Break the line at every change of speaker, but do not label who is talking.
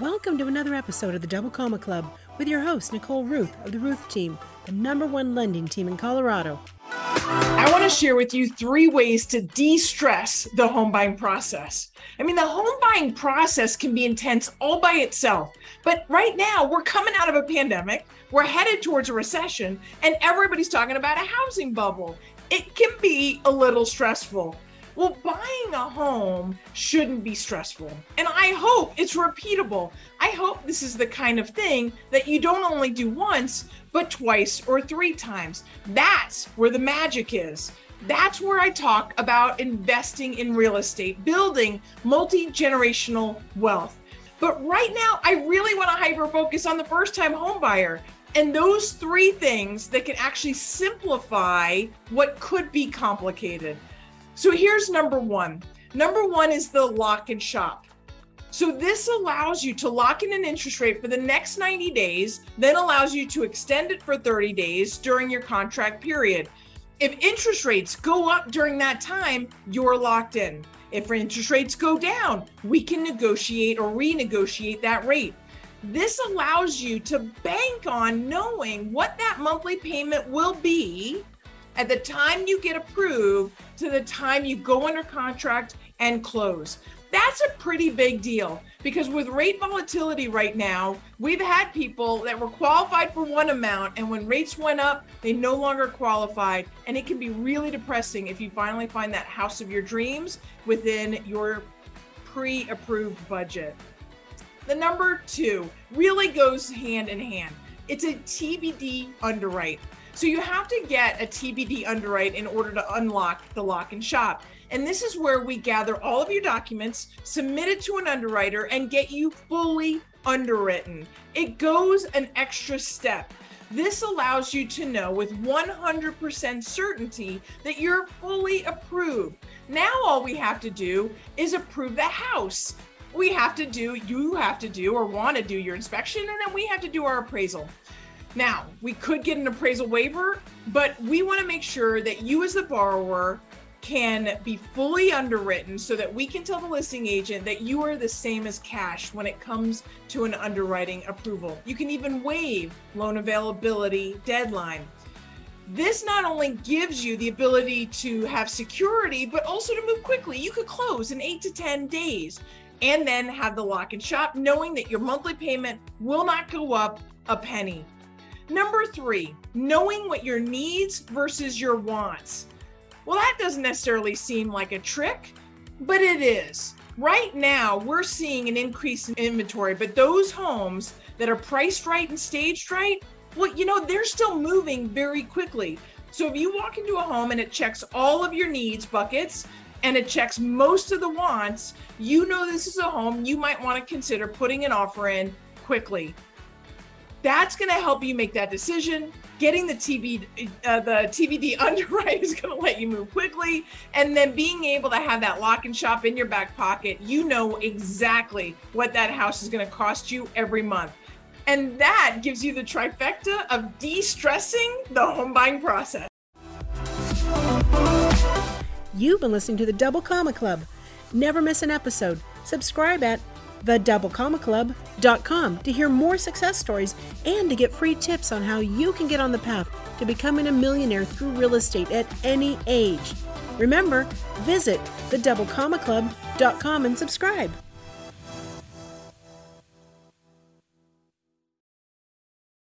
Welcome to another episode of the Double Comma Club with your host, Nicole Rueth of the Rueth Team, the number one lending team in Colorado.
I want to share with you three ways to de stress the home buying process. I mean, the home buying process can be intense all by itself, but right now we're coming out of a pandemic, we're headed towards a recession, and everybody's talking about a housing bubble. It can be a little stressful. Well, buying a home shouldn't be stressful. And I hope it's repeatable. I hope this is the kind of thing that you don't only do once, but twice or three times. That's where the magic is. That's where I talk about investing in real estate, building multi generational wealth. But right now, I really want to hyper focus on the first time homebuyer and those three things that can actually simplify what could be complicated. So here's number one. Number one is the lock and shop. So this allows you to lock in an interest rate for the next 90 days, then allows you to extend it for 30 days during your contract period. If interest rates go up during that time, you're locked in. If interest rates go down, we can negotiate or renegotiate that rate. This allows you to bank on knowing what that monthly payment will be at the time you get approved to the time you go under contract and close. That's a pretty big deal because with rate volatility right now, we've had people that were qualified for one amount, and when rates went up, they no longer qualified. And it can be really depressing if you finally find that house of your dreams within your pre approved budget. The number two really goes hand in hand it's a TBD underwrite. So you have to get a TBD underwrite in order to unlock the lock and shop. And this is where we gather all of your documents, submit it to an underwriter, and get you fully underwritten. It goes an extra step. This allows you to know with 100% certainty that you're fully approved. Now, all we have to do is approve the house. We have to do, you have to do, or want to do your inspection, and then we have to do our appraisal. Now, we could get an appraisal waiver, but we want to make sure that you, as the borrower, can be fully underwritten so that we can tell the listing agent that you are the same as cash when it comes to an underwriting approval. You can even waive loan availability deadline. This not only gives you the ability to have security, but also to move quickly. You could close in eight to 10 days and then have the lock and shop, knowing that your monthly payment will not go up a penny. Number three, knowing what your needs versus your wants. Well, that doesn't necessarily seem like a trick, but it is. Right now, we're seeing an increase in inventory, but those homes that are priced right and staged right, well, you know, they're still moving very quickly. So if you walk into a home and it checks all of your needs buckets and it checks most of the wants, you know this is a home you might want to consider putting an offer in quickly that's going to help you make that decision. Getting the TB, uh, the TBD underwrite is going to let you move quickly, and then being able to have that lock and shop in your back pocket, you know exactly what that house is going to cost you every month, and that gives you the trifecta of de-stressing the home buying process.
You've been listening to the Double Comma Club. Never miss an episode. Subscribe at thedoublecommaclub.com to hear more success stories and to get free tips on how you can get on the path to becoming a millionaire through real estate at any age. Remember, visit thedoublecommaclub.com and subscribe.